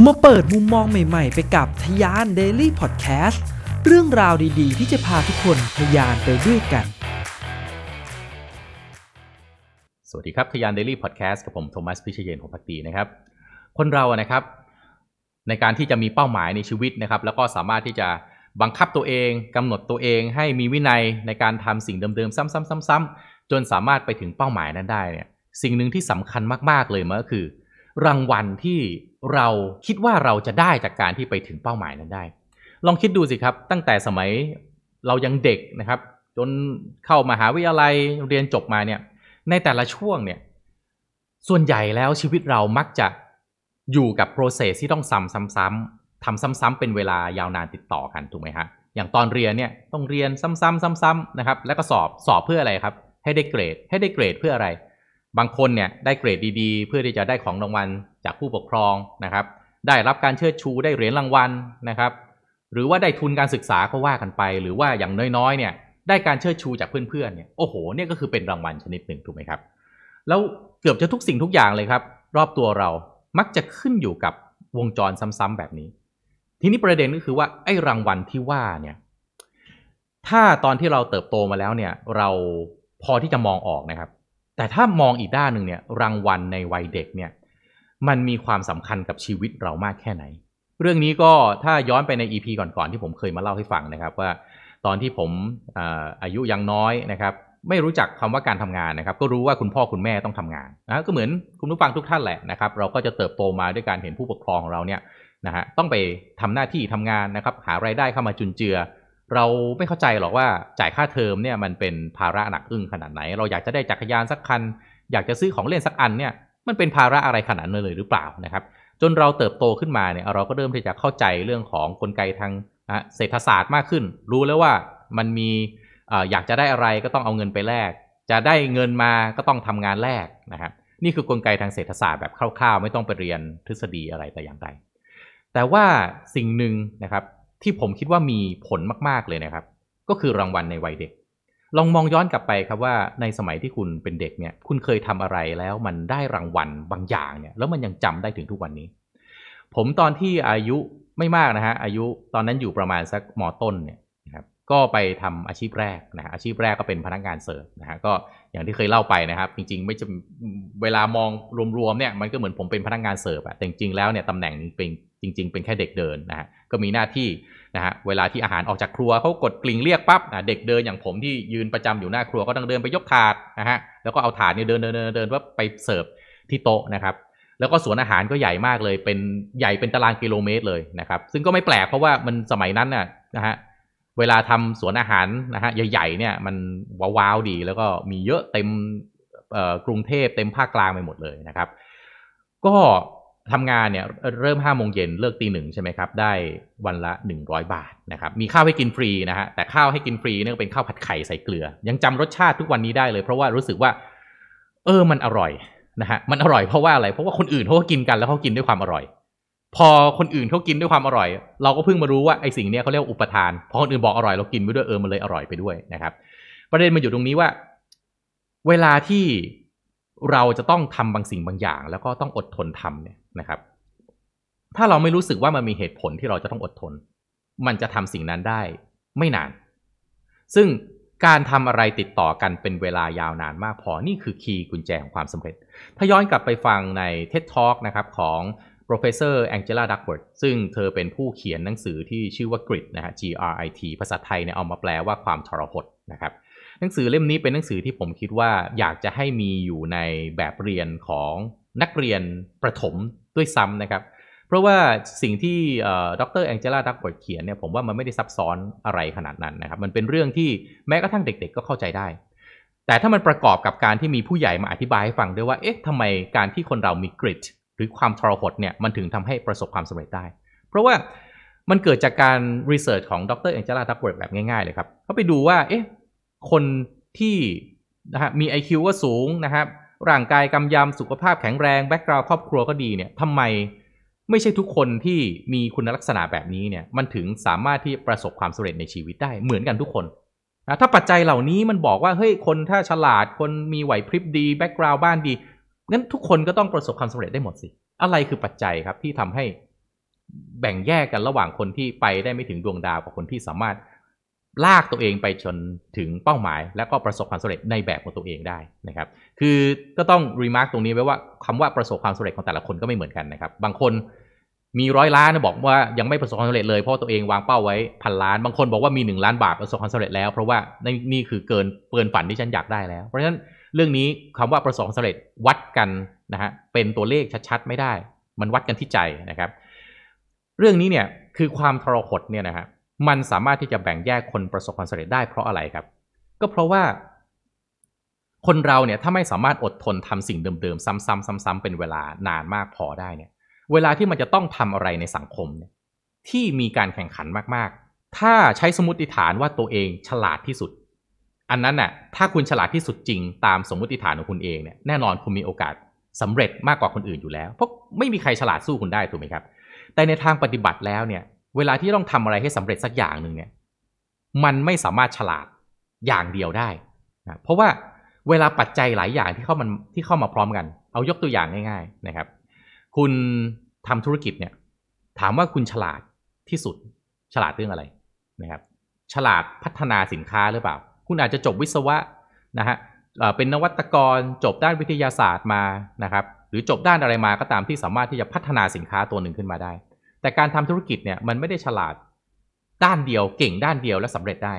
มาเปิดมุมมองใหม่ๆ ไปกับทยาน Daily Podcast เรื่องราวดีๆ ที่จะพาทุกคนทยานไปด้วยกัน สวัสดีครับทยาน Daily Podcast กับผมโทมัสพิเชยนของพักดีนะครับ คนเราอะนะครับ ในการที่จะมีเป้าหมายในชีวิตนะครับ แล้วก็สามารถที่จะบังคับตัวเองกำหนดตัวเองให้มีวินัยในการทำสิ่งเดิมๆ ซ้ำๆๆๆ จนสามารถไปถึงเป้าหมายนั้นได้เนี่ยสิ่งหนึ่งที่สำคัญมากๆเลยมันก็คือ รางวัลที่ เราคิดว่าเราจะได้จากการที่ไปถึงเป้าหมายนั้นได้ ลองคิดดูสิครับ ตั้งแต่สมัยเรายังเด็กนะครับ จนเข้ามหาวิทยาลัยเรียนจบมาเนี่ย ในแต่ละช่วงเนี่ย ส่วนใหญ่แล้วชีวิตเรามักจะอยู่กับ process ที่ต้องซ้ำซ้ำๆทำซ้ำๆเป็นเวลายาวนานติดต่อกันถูกไหมฮะอย่างตอนเรียนเนี่ยต้องเรียนซ้ำๆซ้ำๆนะครับ แล้วก็สอบสอบเพื่ออะไรครับ ให้ได้เกรด ให้ได้เกรดเพื่ออะไร บางคนเนี่ยได้เกรดดีๆ เพื่อที่จะได้ของรางวัลจากผู้ปกครองนะครับ ได้รับการเชิดชูได้เหรียญรางวัลนะครับ หรือว่าได้ทุนการศึกษาก็ว่ากันไป หรือว่าอย่างน้อยๆเนี่ยได้การเชิดชูจากเพื่อนๆเนี่ยโอ้โหเนี่ยก็คือเป็นรางวัลชนิดหนึ่งถูกไหมครับ แล้วเกือบจะทุกสิ่งทุกอย่างเลยครับ รอบตัวเรามักจะขึ้นอยู่กับวงจรซ้ำๆแบบนี้ ทีนี้ประเด็นก็คือว่าไอ้รางวัลที่ว่าเนี่ยถ้าตอนที่เราเติบโตมาแล้วเนี่ยเราพอที่จะมองออกนะครับ แต่ถ้ามองอีกด้านหนึ่งเนี่ยรางวัลในวัยเด็กเนี่ยมันมีความสำคัญกับชีวิตเรามากแค่ไหน เรื่องนี้ก็ถ้าย้อนไปใน EP ก่อนๆที่ผมเคยมาเล่าให้ฟังนะครับว่าตอนที่ผมอายุยังน้อยนะครับไม่รู้จักคำว่าการทำงานนะครับ ก็รู้ว่าคุณพ่อคุณแม่ต้องทำงานนะก็เหมือนคุณผู้ฟังทุกท่านแหละนะครับ เราก็จะเติบโตมาด้วยการเห็นผู้ปกครองของเราเนี่ยนะฮะต้องไปทำหน้าที่ทำงานนะครับ หารายได้เข้ามาจุนเจือ เราไม่เข้าใจหรอกว่าจ่ายค่าเทอมเนี่ยมันเป็นภาระหนักอึ้งขนาดไหน เราอยากจะได้จักรยานสักคัน อยากจะซื้อของเล่นสักอันเนี่ยมันเป็นภาระอะไรขนาดนั้นเลยหรือเปล่านะครับจนเราเติบโตขึ้นมาเนี่ยเราก็เริ่มที่จะเข้าใจเรื่องของกลไกทางเศรษฐศาสตร์มากขึ้น รู้แล้วว่ามันมีอ่าอยากจะได้อะไรก็ต้องเอาเงินไปแลกจะได้เงินมาก็ต้องทำงานแลกนะครับนี่คือกลไกทางเศรษฐศาสตร์แบบคร่าวๆ ไม่ต้องไปเรียนทฤษฎีอะไรแต่อย่างใดแต่ว่าสิ่งหนึ่งนะครับ ที่ผมคิดว่ามีผลมาก ๆ เลยนะครับ ก็คือรางวัลในวัยเด็ก ลองมองย้อนกลับไปครับว่าในสมัยที่คุณเป็นเด็กเนี่ย คุณเคยทำอะไรแล้วมันได้รางวัลบางอย่างเนี่ย แล้วมันยังจำได้ถึงทุกวันนี้ ผมตอนที่อายุไม่มากนะฮะอายุตอนนั้นอยู่ประมาณสักมต้นเนี่ยนะครับก็ไปทำอาชีพแรกนะฮะอาชีพแรกก็เป็นพนักงานเสิร์ฟนะฮะก็อย่างที่เคยเล่าไปนะครับ จริง ๆ ไม่จะเวลามองรวมๆเนี่ยมันก็เหมือนผมเป็นพนักงานเสิร์ฟอะแต่จริงๆแล้วเนี่ยตำแหน่งเป็นจริง ๆ เป็นแค่เด็กเดินนะฮะก็มีหน้าที่ นะฮะเวลาที่อาหารออกจากครัวเขากดกลิ่งเรียกปั๊บเด็กเดินอย่างผมที่ยืนประจำอยู่หน้าครัวก็ต้องเดินไปยกถาดนะฮะแล้วก็เอาถาดเนี่ยเดินเดินเดินเดินว่าไปเสิร์ฟที่โต๊ะนะครับแล้วก็สวนอาหารก็ใหญ่มากเลยเป็นใหญ่เป็นตารางกิโลเมตรเลยนะครับซึ่งก็ไม่แปลกเพราะว่ามันสมัยนั้นน่ะนะฮะเวลาทำสวนอาหารนะฮะใหญ่ๆเนี่ยมันว้าวๆดี แล้วก็มีเยอะเต็มกรุงเทพเต็มภาคกลางไปหมดเลยนะครับ ก็ ทำงานเนี่ยเริ่ม5้าโมงเย็นเลิกตีหนึ่งใช่ไหมครับ ได้วันละ100บาทนะครับมีข้าวให้กินฟรีนะฮะแต่ข้าวให้กินฟรีเนี่ยเป็นข้าวผัดไข่ใส่เกลือ ยังจำรสชาติทุกวันนี้ได้เลยเพราะว่ารู้สึกว่า เออมันอร่อยนะฮะมันอร่อยเพราะว่าอะไรเพราะว่าคนอื่นเขาก็กินกันแล้วเขากินด้วยความอร่อย พอคนอื่นเขากินด้วยความอร่อย เราก็เพิ่งมารู้ว่าไอ้สิ่งเนี้ยเขาเรียกอุปทานพอคนอื่นบอกอร่อยเรากินไปด้วยเออมันเลยอร่อยไปด้วยนะครับ ประเด็นมันอยู่ตรงนี้ว่า เวลาที่เราจะต้องทำบางสิ่งบางอย่าง แล้วก็ต้องอดทนทำเนี่ย นะครับ ถ้าเราไม่รู้สึกว่ามันมีเหตุผลที่เราจะต้องอดทน มันจะทำสิ่งนั้นได้ไม่นาน ซึ่งการทำอะไรติดต่อกันเป็นเวลายาวนานมากพอ นี่คือคีย์กุญแจของความสำเร็จ ถ้าย้อนกลับไปฟังใน TED Talk นะครับของ professor Angela Duckworth ซึ่งเธอเป็นผู้เขียนหนังสือที่ชื่อว่า Grit นะฮะ G R I T ภาษาไทยเนี่ยเอามาแปลว่าความทรหดนะครับ หนังสือเล่มนี้เป็นหนังสือที่ผมคิดว่าอยากจะให้มีอยู่ในแบบเรียนของนักเรียนประถม ด้วยซ้ำนะครับ เพราะว่าสิ่งที่ดรแองเจล่าดักบอร์ดเขียนเนี่ยผมว่ามันไม่ได้ซับซ้อนอะไรขนาดนั้นนะครับ มันเป็นเรื่องที่แม้กระทั่งเด็ก ๆ ก็เข้าใจได้ แต่ถ้ามันประกอบกับการที่มีผู้ใหญ่มาอธิบายให้ฟังด้วยว่าเอ๊ะทำไมการที่คนเรามี grit หรือความทรหดเนี่ยมันถึงทำให้ประสบความสำเร็จได้ เพราะว่ามันเกิดจากการ research ของดรแองเจล่าดักเวิร์ธแบบง่ายๆเลยครับเขาไปดูว่าเอ๊ะคนที่นะฮะมี IQ ก็สูงนะครับ ร่างกายกำยำสุขภาพแข็งแรง background ครอบครัวก็ดีเนี่ยทำไมไม่ใช่ทุกคนที่มีคุณลักษณะแบบนี้เนี่ยมันถึงสามารถที่ประสบความสำเร็จในชีวิตได้เหมือนกันทุกคนนะถ้าปัจจัยเหล่านี้มันบอกว่าเฮ้ยคนถ้าฉลาดคนมีไหวพริบดี background บ้านดีงั้นทุกคนก็ต้องประสบความสำเร็จได้หมดสิ อะไรคือปัจจัยครับที่ทำให้แบ่งแยกกันระหว่างคนที่ไปได้ไม่ถึงดวงดาวกับคนที่สามารถ ลากตัวเองไปจนถึงเป้าหมาย และก็ประสบความสำเร็จในแบบของตัวเองได้นะครับ คือก็ต้อง remark ตรงนี้ไว้ว่าคำว่าประสบความสำเร็จของแต่ละคนก็ไม่เหมือนกันนะครับ บางคนมีร้อยล้านนะบอกว่ายังไม่ประสบความสำเร็จเลยเพราะตัวเองวางเป้าไว้พันล้าน บางคนบอกว่ามี1ล้านบาทประสบความสำเร็จแล้ว เพราะว่านี่นี่คือเกินเกินฝันที่ฉันอยากได้แล้ว เพราะฉะนั้นเรื่องนี้คำว่าประสบความสำเร็จวัดกันนะฮะเป็นตัวเลขชัดๆ ไม่ได้ มันวัดกันที่ใจนะครับ เรื่องนี้เนี่ยคือความทรหดเนี่ยนะฮะ มันสามารถที่จะแบ่งแยกคนประสบความสำเร็จได้เพราะอะไรครับ ก็เพราะว่า คนเราเนี่ยถ้าไม่สามารถอดทนทำสิ่งเดิมๆ ซ้ำๆซ้ำๆเป็นเวลานานมากพอได้เนี่ย เวลาที่มันจะต้องทำอะไรในสังคมเนี่ยที่มีการแข่งขันมากๆ ถ้าใช้สมมติฐานว่าตัวเองฉลาดที่สุด อันนั้นน่ะถ้าคุณฉลาดที่สุดจริง ตามสมมติฐานของคุณเองเนี่ยแน่นอนคุณมีโอกาสสำเร็จมากกว่าคนอื่นอยู่แล้ว เพราะไม่มีใครฉลาดสู้คุณได้ถูกไหมครับ แต่ในทางปฏิบัติแล้วเนี่ย เวลาที่ต้องทำอะไรให้สำเร็จสักอย่างหนึ่งเนี่ย มันไม่สามารถฉลาดอย่างเดียวได้นะเพราะว่าเวลาปัจจัยหลายอย่างที่เข้ามันที่เข้ามาพร้อมกัน เอายกตัวอย่างง่ายๆนะครับ คุณทำธุรกิจเนี่ย ถามว่าคุณฉลาดที่สุด ฉลาดเรื่องอะไรนะครับ ฉลาดพัฒนาสินค้าหรือเปล่า คุณอาจจะจบวิศวะนะฮะเอ่อเป็นนวัตกรจบด้านวิทยาศาสตร์มานะครับ หรือจบด้านอะไรมาก็ตามที่สามารถที่จะพัฒนาสินค้าตัวหนึ่งขึ้นมาได้ แต่การทำธุรกิจเนี่ยมันไม่ได้ฉลาดด้านเดียวเก่งด้านเดียวและสำเร็จได้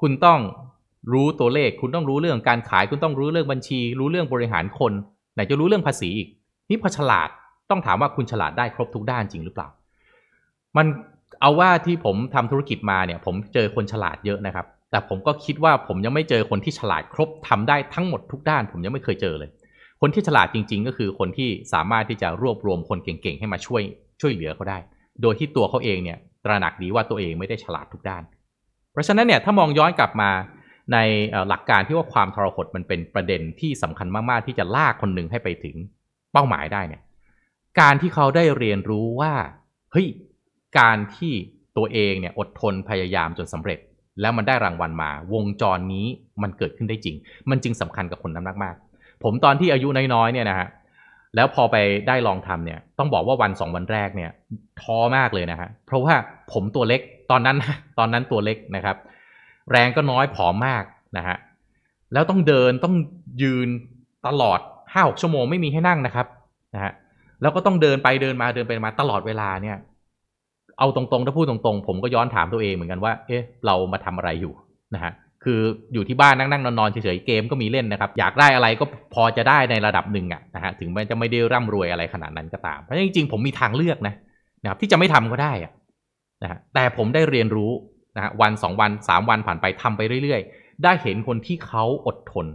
คุณต้องรู้ตัวเลข คุณต้องรู้เรื่องการขาย คุณต้องรู้เรื่องบัญชี รู้เรื่องบริหารคน ไหนจะรู้เรื่องภาษีอีก นี่พอฉลาดต้องถามว่าคุณฉลาดได้ครบทุกด้านจริงหรือเปล่า มันเอาว่าที่ผมทำธุรกิจมาเนี่ย ผมเจอคนฉลาดเยอะนะครับ แต่ผมก็คิดว่าผมยังไม่เจอคนที่ฉลาดครบทำได้ทั้งหมดทุกด้าน ผมยังไม่เคยเจอเลย คนที่ฉลาดจริง ๆ ก็คือคนที่สามารถที่จะรวบรวมคนเก่งๆให้มาช่วย ช่วยเหลือเขาได้ โดยที่ตัวเขาเองเนี่ยตระหนักดีว่าตัวเองไม่ได้ฉลาดทุกด้าน เพราะฉะนั้นเนี่ยถ้ามองย้อนกลับมาในหลักการที่ว่าความทรหดมันเป็นประเด็นที่สำคัญมากๆ ที่จะลากคนหนึ่งให้ไปถึงเป้าหมายได้เนี่ยการที่เขาได้เรียนรู้ว่าเฮ้ยการที่ตัวเองเนี่ยอดทนพยายามจนสำเร็จ แล้วมันได้รางวัลมา วงจรนี้มันเกิดขึ้นได้จริง มันจึงสำคัญกับคนนั้นมากๆ ผมตอนที่อายุน้อยๆเนี่ยนะฮะ แล้วพอไปได้ลองทำเนี่ยต้องบอกว่าวันสองวันแรกเนี่ยท้อมากเลยนะฮะเพราะว่าผมตัวเล็กตอนนั้นนะตอนนั้นตัวเล็กนะครับ แรงก็น้อยผอมมากนะฮะแล้วต้องเดินต้องยืนตลอดห้าหกชั่วโมงไม่มีให้นั่งนะครับนะฮะแล้วก็ต้องเดินไปเดินมาเดินไปมาตลอดเวลาเนี่ย เอาตรงๆถ้าพูดตรงๆ ผมก็ย้อนถามตัวเองเหมือนกันว่า เอ๊ะ เรามาทำอะไรอยู่นะฮะ คืออยู่ที่บ้านนั่งๆนอนๆเฉยๆเกมก็มีเล่นนะครับ อยากได้อะไรก็พอจะได้ในระดับหนึ่งอะนะฮะถึงแม้จะไม่ได้ร่ำรวยอะไรขนาดนั้นก็ตามเพราะจริงๆผมมีทางเลือกนะนะครับที่จะไม่ทำก็ได้อะนะฮะแต่ผมได้เรียนรู้นะฮะวันสองวันสามวันผ่านไปทำไปเรื่อยๆ ได้เห็นคนที่เขาอดทน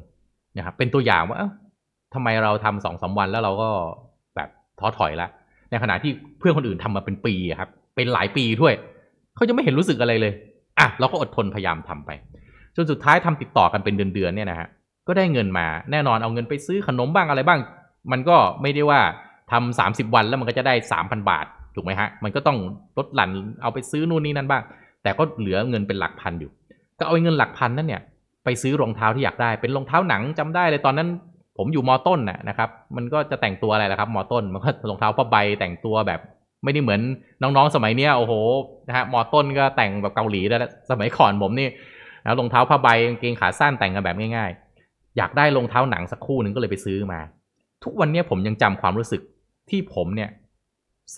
นะครับเป็นตัวอย่างว่าเอ้าทำไมเราทำสองสามวันแล้วเราก็แบบท้อถอยละในขณะที่เพื่อนคนอื่นทำมาเป็นปีครับเป็นหลายปีด้วยเขาจะไม่เห็นรู้สึกอะไรเลยอะเราก็อดทนพยายามทำไป จนสุดท้ายทำติดต่อกันเป็นเดือนๆเนี่ยนะฮะก็ได้เงินมาแน่นอนเอาเงินไปซื้อขนมบ้างอะไรบ้าง มันก็ไม่ได้ว่าทำสามสิบวันแล้วมันก็จะได้สามพันบาทถูกไหมฮะมันก็ต้องลดหลั่นเอาไปซื้อนู่นนี่นั่นบ้าง แต่ก็เหลือเงินเป็นหลักพันอยู่ ก็เอาเงินหลักพันนั่นเนี่ยไปซื้อรองเท้าที่อยากได้เป็นรองเท้าหนังจำได้เลยตอนนั้น ผมอยู่มอต้นน่ะนะครับ มันก็จะแต่งตัวอะไรล่ะครับมอต้นมันก็รองเท้าผ้าใบแต่งตัวแบบไม่ได้เหมือนน้องๆสมัยเนี้ยโอ้โหนะฮะมอต้นก็แต่งแบบเกาหลีแล้วสมัยก่อนผมนี่ นะรองเท้าผ้าใบกางเกงขาสั้นแต่งกันแบบง่ายๆ อยากได้รองเท้าหนังสักคู่หนึ่งก็เลยไปซื้อมา ทุกวันนี้ผมยังจำความรู้สึกที่ผมเนี่ย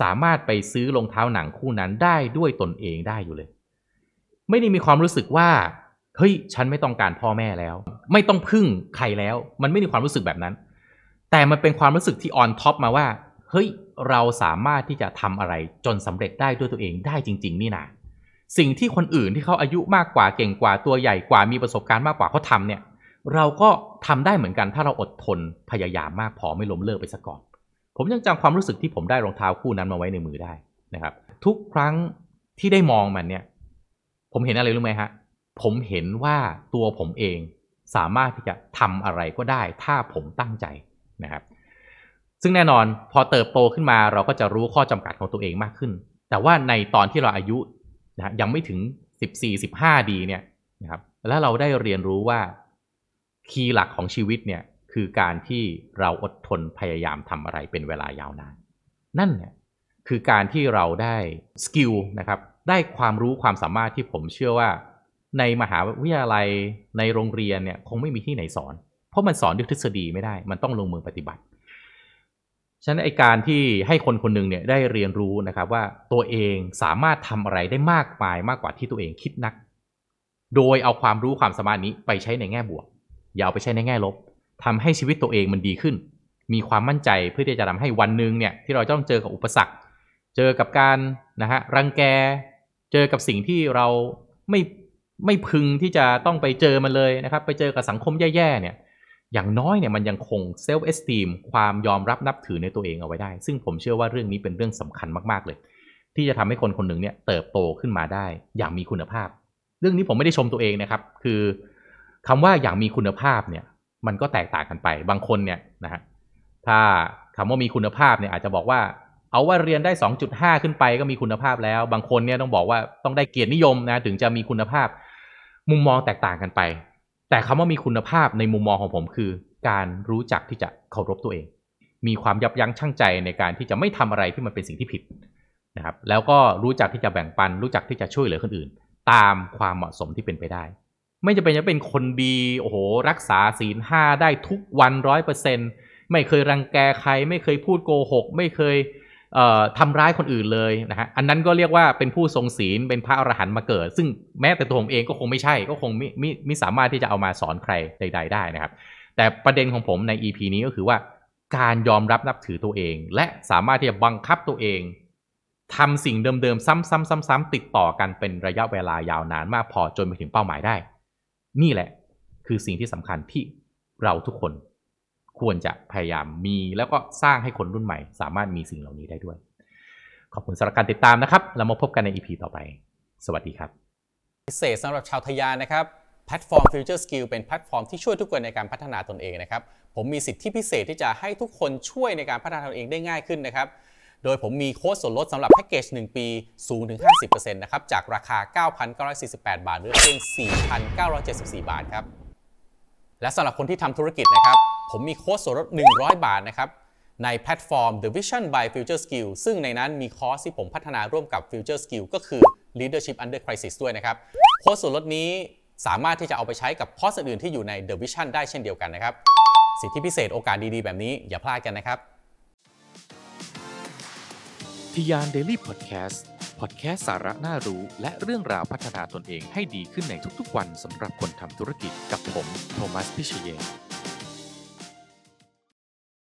สามารถไปซื้อรองเท้าหนังคู่นั้นได้ด้วยตนเองได้อยู่เลย ไม่ได้มีความรู้สึกว่าเฮ้ยฉันไม่ต้องการพ่อแม่แล้ว ไม่ต้องพึ่งใครแล้ว มันไม่มีความรู้สึกแบบนั้น แต่มันเป็นความรู้สึกที่ on top มาว่าเฮ้ยเราสามารถที่จะทำอะไรจนสำเร็จได้ด้วยตัวเองได้จริง ๆ นี่นา สิ่งที่คนอื่นที่เขาอายุมากกว่าเก่งกว่าตัวใหญ่กว่ามีประสบการณ์มากกว่าเขาทำเนี่ย เราก็ทำได้เหมือนกันถ้าเราอดทนพยายามมากพอไม่ล้มเลิกไปซะก่อน ผมยังจำความรู้สึกที่ผมได้รองเท้าคู่นั้นมาไว้ในมือได้นะครับ ทุกครั้งที่ได้มองมันเนี่ย ผมเห็นอะไรรู้ไหมฮะผมเห็นว่าตัวผมเองสามารถที่จะทำอะไรก็ได้ ถ้าผมตั้งใจนะครับ ซึ่งแน่นอนพอเติบโตขึ้นมาเราก็จะรู้ข้อจำกัดของตัวเองมากขึ้น แต่ว่าในตอนที่เราอายุ นะยังไม่ถึง 14 15ดีเนี่ยนะครับแล้วเราได้เรียนรู้ว่าคีย์หลักของชีวิตเนี่ยคือการที่เราอดทนพยายามทำอะไรเป็นเวลายาวนาน นั่นเนี่ยคือการที่เราได้สกิลนะครับได้ความรู้ความสามารถที่ผมเชื่อว่า ในมหาวิทยาลัยในโรงเรียนเนี่ยคงไม่มีที่ไหนสอน เพราะมันสอนด้วยทฤษฎีไม่ได้ มันต้องลงมือปฏิบัติ ฉะนั้นไอการที่ให้คนคนหนึ่งเนี่ยได้เรียนรู้นะครับว่าตัวเองสามารถทำอะไรได้มากมายมากกว่าที่ตัวเองคิดนัก โดยเอาความรู้ความสามารถนี้ไปใช้ในแง่บวก อย่าเอาไปใช้ในแง่ลบทำให้ชีวิตตัวเองมันดีขึ้น มีความมั่นใจเพื่อที่จะทำให้วันหนึ่งเนี่ยที่เราต้องเจอกับอุปสรรค เจอกับการนะฮะรังแก เจอกับสิ่งที่เราไม่ไม่พึงที่จะต้องไปเจอมันเลยนะครับ ไปเจอกับสังคมแย่ๆเนี่ย อย่างน้อยเนี่ยมันยังคง self-esteem ความยอมรับนับถือในตัวเองเอาไว้ได้ ซึ่งผมเชื่อว่าเรื่องนี้เป็นเรื่องสำคัญมากๆเลย ที่จะทำให้คนคนหนึ่งเนี่ยเติบโตขึ้นมาได้ อย่างมีคุณภาพ เรื่องนี้ผมไม่ได้ชมตัวเองนะครับ คือคำว่าอย่างมีคุณภาพเนี่ย มันก็แตกต่างกันไป บางคนเนี่ยนะฮะถ้าคำว่ามีคุณภาพเนี่ยอาจจะบอกว่า เอาว่าเรียนได้ 2.5 ขึ้นไปก็มีคุณภาพแล้ว บางคนเนี่ยต้องบอกว่าต้องได้เกียรตินิยมนะถึงจะมีคุณภาพ มุมมองแตกต่างกันไป แต่คำว่ามีคุณภาพในมุมมองของผมคือ การรู้จักที่จะเคารพตัวเอง มีความยับยั้งชั่งใจในการที่จะไม่ทำอะไรที่มันเป็นสิ่งที่ผิดนะครับแล้วก็รู้จักที่จะแบ่งปัน รู้จักที่จะช่วยเหลือคนอื่น ตามความเหมาะสมที่เป็นไปได้ ไม่จะเป็นจะเป็นคนดีโอ้โหรักษาศีลห้าได้ทุกวันร้อยเปอร์เซ็นไม่เคยรังแกใคร ไม่เคยพูดโกหก ไม่เคย ทำร้ายคนอื่นเลยนะฮะอันนั้นก็เรียกว่าเป็นผู้ทรงศีลเป็นพระอรหันต์มาเกิด ซึ่งแม้แต่ตัวผมเองก็คงไม่ใช่ ก็คงไม่ไม่ไม่สามารถที่จะเอามาสอนใครใด ๆ ได้นะครับ แต่ประเด็นของผมใน EP นี้ก็คือว่า การยอมรับนับถือตัวเอง และสามารถที่จะบังคับตัวเองทำสิ่งเดิมๆ ซ้ำๆๆ ๆ ติดต่อกันเป็นระยะเวลายาวนานมากพอจนไปถึงเป้าหมายได้ นี่แหละ คือสิ่งที่สำคัญที่เราทุกคน ควรจะพยายามมีแล้วก็สร้างให้คนรุ่นใหม่ สามารถมีสิ่งเหล่านี้ได้ด้วย ขอบคุณสำหรับการติดตามนะครับ แล้วมาพบกันใน EP ต่อไป สวัสดีครับ พิเศษสำหรับชาวทะยานนะครับแพลตฟอร์ม Future Skill เป็นแพลตฟอร์มที่ช่วยทุกคนในการพัฒนาตนเองนะครับ ผมมีสิทธิพิเศษที่จะให้ทุกคนช่วยในการพัฒนาตนเองได้ง่ายขึ้นนะครับ โดยผมมีโค้ดส่วนลดสำหรับแพ็กเกจ 1 ปีสูงถึง 50%นะครับ จากราคา 9,948 บาทหรือเพียง 4,974 บาทครับ และสำหรับคนที่ทำธุรกิจนะครับ ผมมีโค้ดส่วนลด 100 บาทนะครับ ในแพลตฟอร์ม The Vision by Future Skill ซึ่งในนั้นมีคอร์สที่ผมพัฒนาร่วมกับ Future Skill ก็คือ Leadership Under Crisis ด้วยนะครับ โค้ดส่วนลดนี้สามารถที่จะเอาไปใช้กับคอร์สอื่นที่อยู่ใน The Vision ได้เช่นเดียวกันนะครับ สิทธิพิเศษโอกาสดีๆ แบบนี้อย่าพลาดกันนะครับทยานเดลี่พอดแคสต์พอดแคสสาระน่ารู้ และเรื่องราวพัฒนาตนเองให้ดีขึ้นในทุกๆวันสำหรับคนทำธุรกิจกับผม โทมัส พิเชย